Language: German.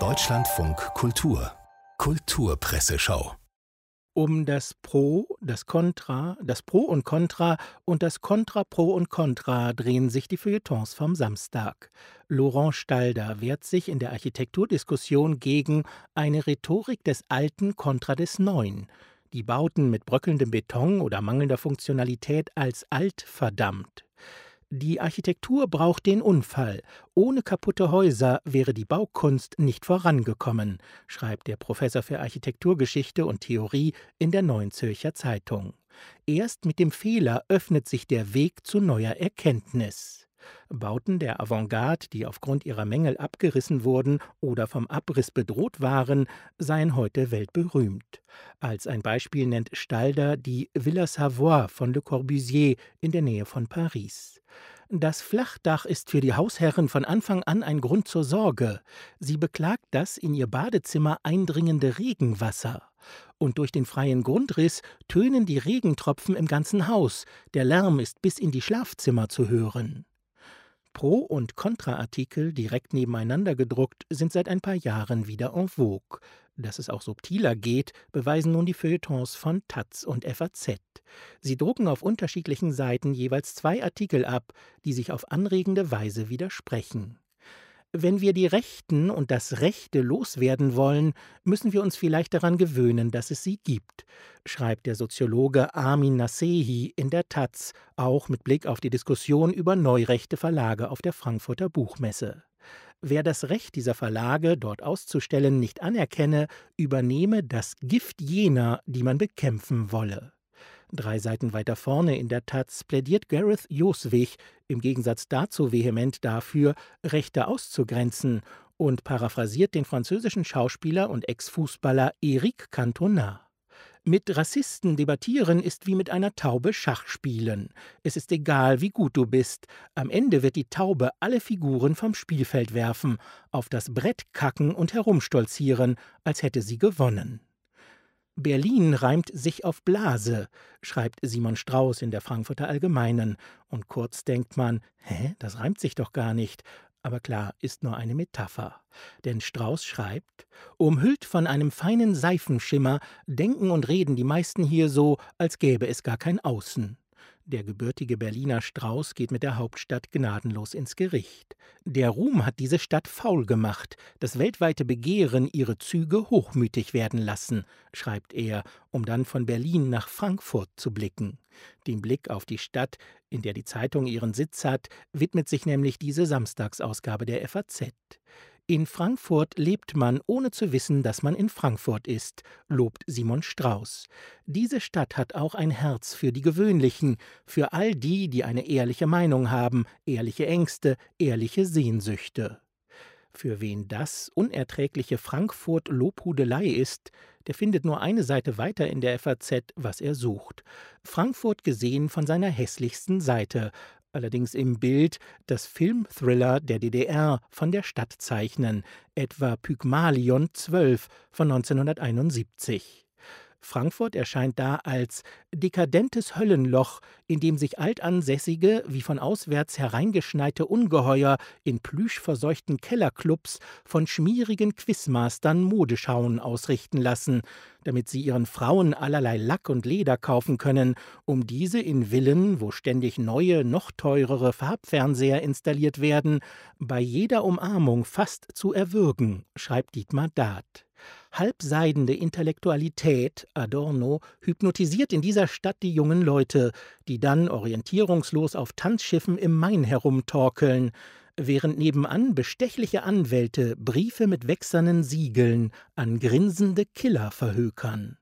Deutschlandfunk Kultur Kulturpresseschau um das Pro, das Contra, das Pro und Contra und das Contra Pro und Contra drehen sich die Feuilletons vom Samstag. Laurent Stalder wehrt sich in der Architekturdiskussion gegen eine Rhetorik des Alten kontra des Neuen, die Bauten mit bröckelndem Beton oder mangelnder Funktionalität als alt verdammt. Die Architektur braucht den Unfall. Ohne kaputte Häuser wäre die Baukunst nicht vorangekommen, schreibt der Professor für Architekturgeschichte und Theorie in der Neuen Zürcher Zeitung. Erst mit dem Fehler öffnet sich der Weg zu neuer Erkenntnis. Bauten der Avantgarde, die aufgrund ihrer Mängel abgerissen wurden oder vom Abriss bedroht waren, seien heute weltberühmt. Als ein Beispiel nennt Stalder die Villa Savoy von Le Corbusier in der Nähe von Paris. Das Flachdach ist für die Hausherren von Anfang an ein Grund zur Sorge. Sie beklagt das in ihr Badezimmer eindringende Regenwasser. Und durch den freien Grundriss tönen die Regentropfen im ganzen Haus. Der Lärm ist bis in die Schlafzimmer zu hören. Pro- und Kontraartikel direkt nebeneinander gedruckt sind seit ein paar Jahren wieder en vogue. Dass es auch subtiler geht, beweisen nun die Feuilletons von Taz und FAZ. Sie drucken auf unterschiedlichen Seiten jeweils zwei Artikel ab, die sich auf anregende Weise widersprechen. Wenn wir die Rechten und das Rechte loswerden wollen, müssen wir uns vielleicht daran gewöhnen, dass es sie gibt, schreibt der Soziologe Armin Nasehi in der Taz, auch mit Blick auf die Diskussion über neurechte Verlage auf der Frankfurter Buchmesse. Wer das Recht dieser Verlage, dort auszustellen, nicht anerkenne, übernehme das Gift jener, die man bekämpfen wolle. Drei Seiten weiter vorne in der Taz plädiert Gareth Joswig im Gegensatz dazu vehement dafür, Rechte auszugrenzen und paraphrasiert den französischen Schauspieler und Ex-Fußballer Eric Cantona. Mit Rassisten debattieren ist wie mit einer Taube Schach spielen. Es ist egal, wie gut du bist. Am Ende wird die Taube alle Figuren vom Spielfeld werfen, auf das Brett kacken und herumstolzieren, als hätte sie gewonnen. Berlin reimt sich auf Blase, schreibt Simon Strauß in der Frankfurter Allgemeinen. Und kurz denkt man, hä, das reimt sich doch gar nicht. Aber klar, ist nur eine Metapher. Denn Strauß schreibt, umhüllt von einem feinen Seifenschimmer, denken und reden die meisten hier so, als gäbe es gar kein Außen. Der gebürtige Berliner Strauß geht mit der Hauptstadt gnadenlos ins Gericht. Der Ruhm hat diese Stadt faul gemacht, das weltweite Begehren ihre Züge hochmütig werden lassen, schreibt er, um dann von Berlin nach Frankfurt zu blicken. Dem Blick auf die Stadt, in der die Zeitung ihren Sitz hat, widmet sich nämlich diese Samstagsausgabe der FAZ. In Frankfurt lebt man, ohne zu wissen, dass man in Frankfurt ist, lobt Simon Strauß. Diese Stadt hat auch ein Herz für die Gewöhnlichen, für all die, die eine ehrliche Meinung haben, ehrliche Ängste, ehrliche Sehnsüchte. Für wen das unerträgliche Frankfurt Lobhudelei ist, der findet nur eine Seite weiter in der FAZ, was er sucht. Frankfurt gesehen von seiner hässlichsten Seite, allerdings im Bild, das Filmthriller der DDR von der Stadt zeichnen, etwa Pygmalion 12 von 1971. Frankfurt erscheint da als dekadentes Höllenloch, in dem sich altansässige, wie von auswärts hereingeschneite Ungeheuer in plüschverseuchten Kellerclubs von schmierigen Quizmastern Modeschauen ausrichten lassen, damit sie ihren Frauen allerlei Lack und Leder kaufen können, um diese in Villen, wo ständig neue, noch teurere Farbfernseher installiert werden, bei jeder Umarmung fast zu erwürgen, schreibt Dietmar Dahth. Halbseidende Intellektualität, Adorno, hypnotisiert in dieser Stadt die jungen Leute, die dann orientierungslos auf Tanzschiffen im Main herumtorkeln, während nebenan bestechliche Anwälte Briefe mit wächsernen Siegeln an grinsende Killer verhökern.